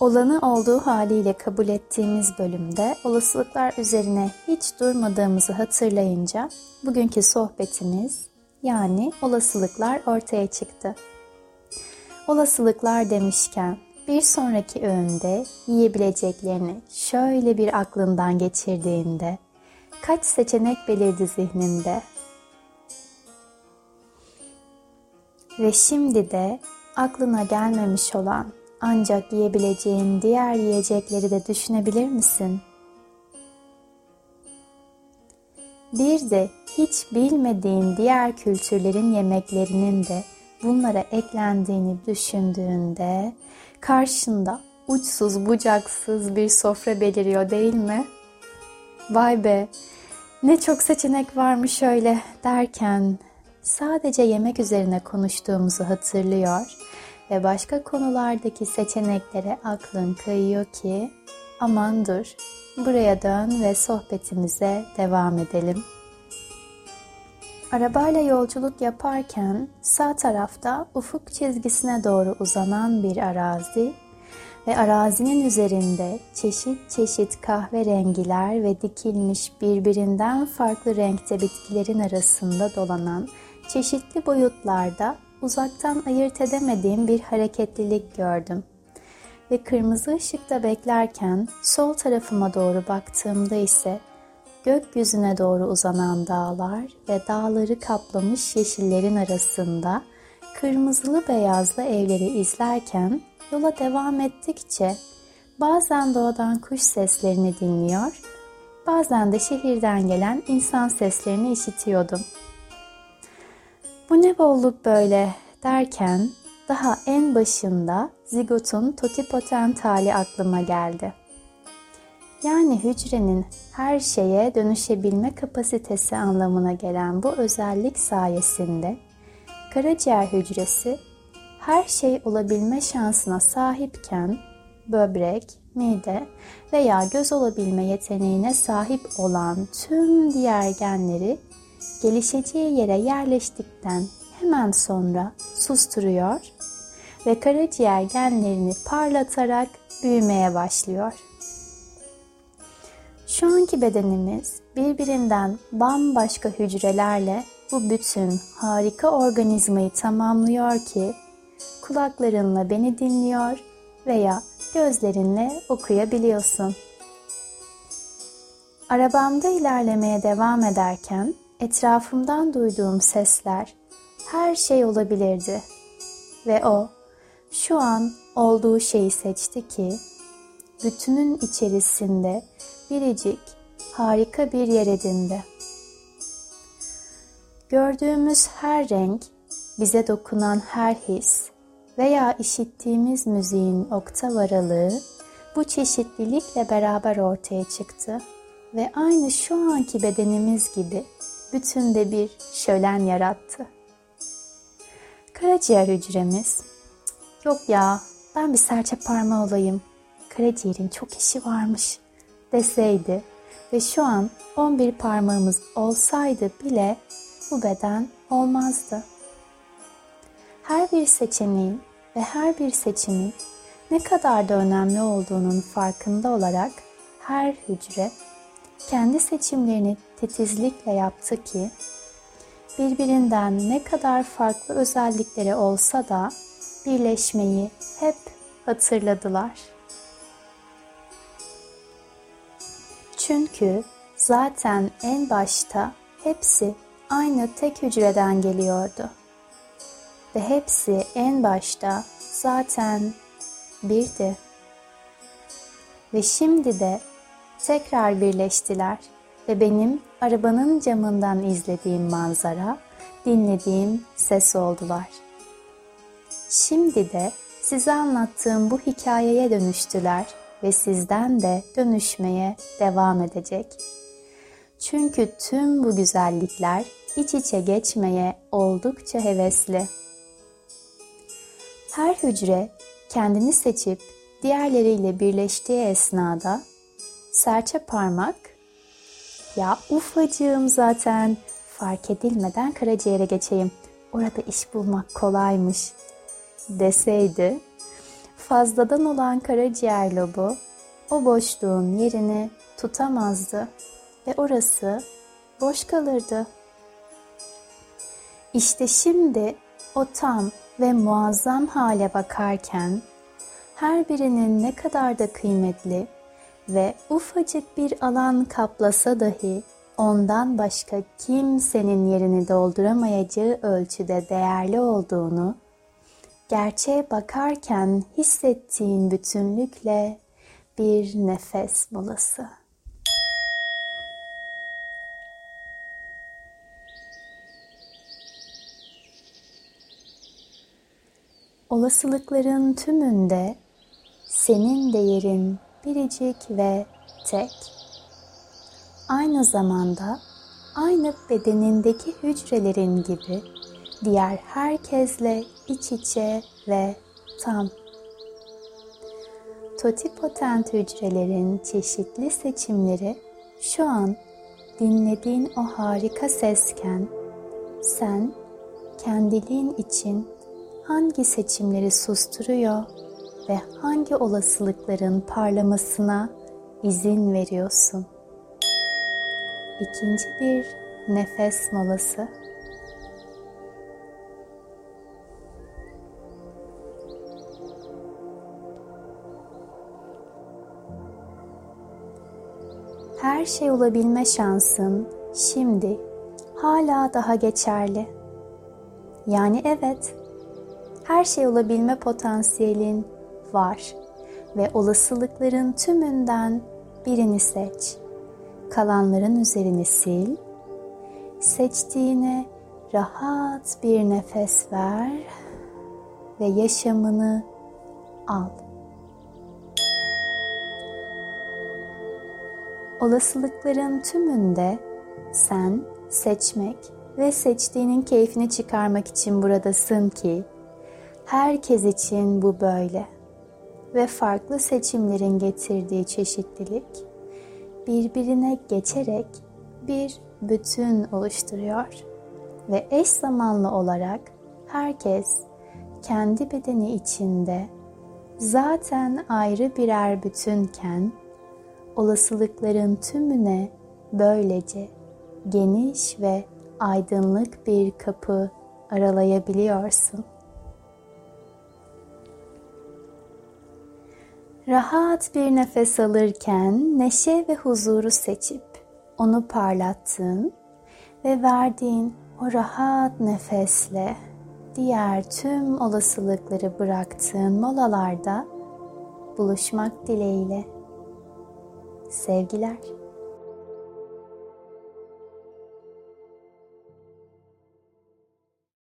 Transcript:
Olanı olduğu haliyle kabul ettiğimiz bölümde olasılıklar üzerine hiç durmadığımızı hatırlayınca bugünkü sohbetimiz yani olasılıklar ortaya çıktı. Olasılıklar demişken bir sonraki öğünde yiyebileceklerini şöyle bir aklından geçirdiğinde kaç seçenek belirdi zihninde? Ve şimdi de aklına gelmemiş olan ancak yiyebileceğin diğer yiyecekleri de düşünebilir misin? Bir de hiç bilmediğin diğer kültürlerin yemeklerinin de bunlara eklendiğini düşündüğünde karşında uçsuz bucaksız bir sofra beliriyor değil mi? Vay be ne çok seçenek varmış öyle derken sadece yemek üzerine konuştuğumuzu hatırlıyor ve başka konulardaki seçeneklere aklın kayıyor ki aman dur buraya dön ve sohbetimize devam edelim. Arabayla yolculuk yaparken sağ tarafta ufuk çizgisine doğru uzanan bir arazi ve arazinin üzerinde çeşit çeşit kahverengiler ve dikilmiş birbirinden farklı renkte bitkilerin arasında dolanan çeşitli boyutlarda uzaktan ayırt edemediğim bir hareketlilik gördüm. Ve kırmızı ışıkta beklerken sol tarafıma doğru baktığımda ise gökyüzüne doğru uzanan dağlar ve dağları kaplamış yeşillerin arasında kırmızılı beyazlı evleri izlerken yola devam ettikçe bazen doğadan kuş seslerini dinliyor, bazen de şehirden gelen insan seslerini işitiyordum. Bu ne bolluk böyle derken daha en başında zigotun totipotent hali aklıma geldi. Yani hücrenin her şeye dönüşebilme kapasitesi anlamına gelen bu özellik sayesinde karaciğer hücresi her şey olabilme şansına sahipken böbrek, mide veya göz olabilme yeteneğine sahip olan tüm diğer genleri gelişeceği yere yerleştikten hemen sonra susturuyor ve karaciğer genlerini parlatarak büyümeye başlıyor. Şu anki bedenimiz birbirinden bambaşka hücrelerle bu bütün harika organizmayı tamamlıyor ki kulaklarınla beni dinliyor veya gözlerinle okuyabiliyorsun. Arabamda ilerlemeye devam ederken etrafımdan duyduğum sesler her şey olabilirdi ve o şu an olduğu şeyi seçti ki bütünün içerisinde biricik harika bir yer edindi. Gördüğümüz her renk, bize dokunan her his veya işittiğimiz müziğin oktav aralığı bu çeşitlilikle beraber ortaya çıktı ve aynı şu anki bedenimiz gibi bütünde bir şölen yarattı. Karaciğer hücremiz, yok ya ben bir serçe parmağı olayım, karaciğerin çok işi varmış deseydi ve şu an 11 parmağımız olsaydı bile bu beden olmazdı. Her bir seçeneğin ve her bir seçimin ne kadar da önemli olduğunun farkında olarak her hücre kendi seçimlerini titizlikle yaptı ki birbirinden ne kadar farklı özellikleri olsa da birleşmeyi hep hatırladılar. Çünkü zaten en başta hepsi aynı tek hücreden geliyordu. Ve hepsi en başta zaten birdi. Ve şimdi de tekrar birleştiler ve benim arabanın camından izlediğim manzara, dinlediğim ses oldular. Şimdi de size anlattığım bu hikayeye dönüştüler ve sizden de dönüşmeye devam edecek. Çünkü tüm bu güzellikler iç içe geçmeye oldukça hevesli. Her hücre kendini seçip diğerleriyle birleştiği esnada serçe parmak ya ufacığım zaten fark edilmeden karaciğere geçeyim. Orada iş bulmak kolaymış deseydi fazladan olan karaciğer lobu o boşluğun yerini tutamazdı ve orası boş kalırdı. İşte şimdi o tam ve muazzam hale bakarken her birinin ne kadar da kıymetli ve ufacık bir alan kaplasa dahi ondan başka kimsenin yerini dolduramayacağı ölçüde değerli olduğunu gerçeğe bakarken hissettiğin bütünlükle bir nefes molası. Olasılıkların tümünde senin değerin biricik ve tek. Aynı zamanda aynı bedenindeki hücrelerin gibi diğer herkesle iç içe ve tam. Totipotent hücrelerin çeşitli seçimleri şu an dinlediğin o harika sesken sen kendiliğin için hangi seçimleri susturuyor ve hangi olasılıkların parlamasına izin veriyorsun? İkinci bir nefes molası. Her şey olabilme şansın şimdi hala daha geçerli. Yani evet, her şey olabilme potansiyelin var ve olasılıkların tümünden birini seç. Kalanların üzerini sil. Seçtiğine rahat bir nefes ver ve yaşamını al. Olasılıkların tümünde sen seçmek ve seçtiğinin keyfini çıkarmak için buradasın ki herkes için bu böyle ve farklı seçimlerin getirdiği çeşitlilik birbirine geçerek bir bütün oluşturuyor ve eş zamanlı olarak herkes kendi bedeni içinde zaten ayrı birer bütünken olasılıkların tümüne böylece geniş ve aydınlık bir kapı aralayabiliyorsun. Rahat bir nefes alırken neşe ve huzuru seçip onu parlattın ve verdiğin o rahat nefesle diğer tüm olasılıkları bıraktığın molalarda buluşmak dileğiyle. Sevgiler.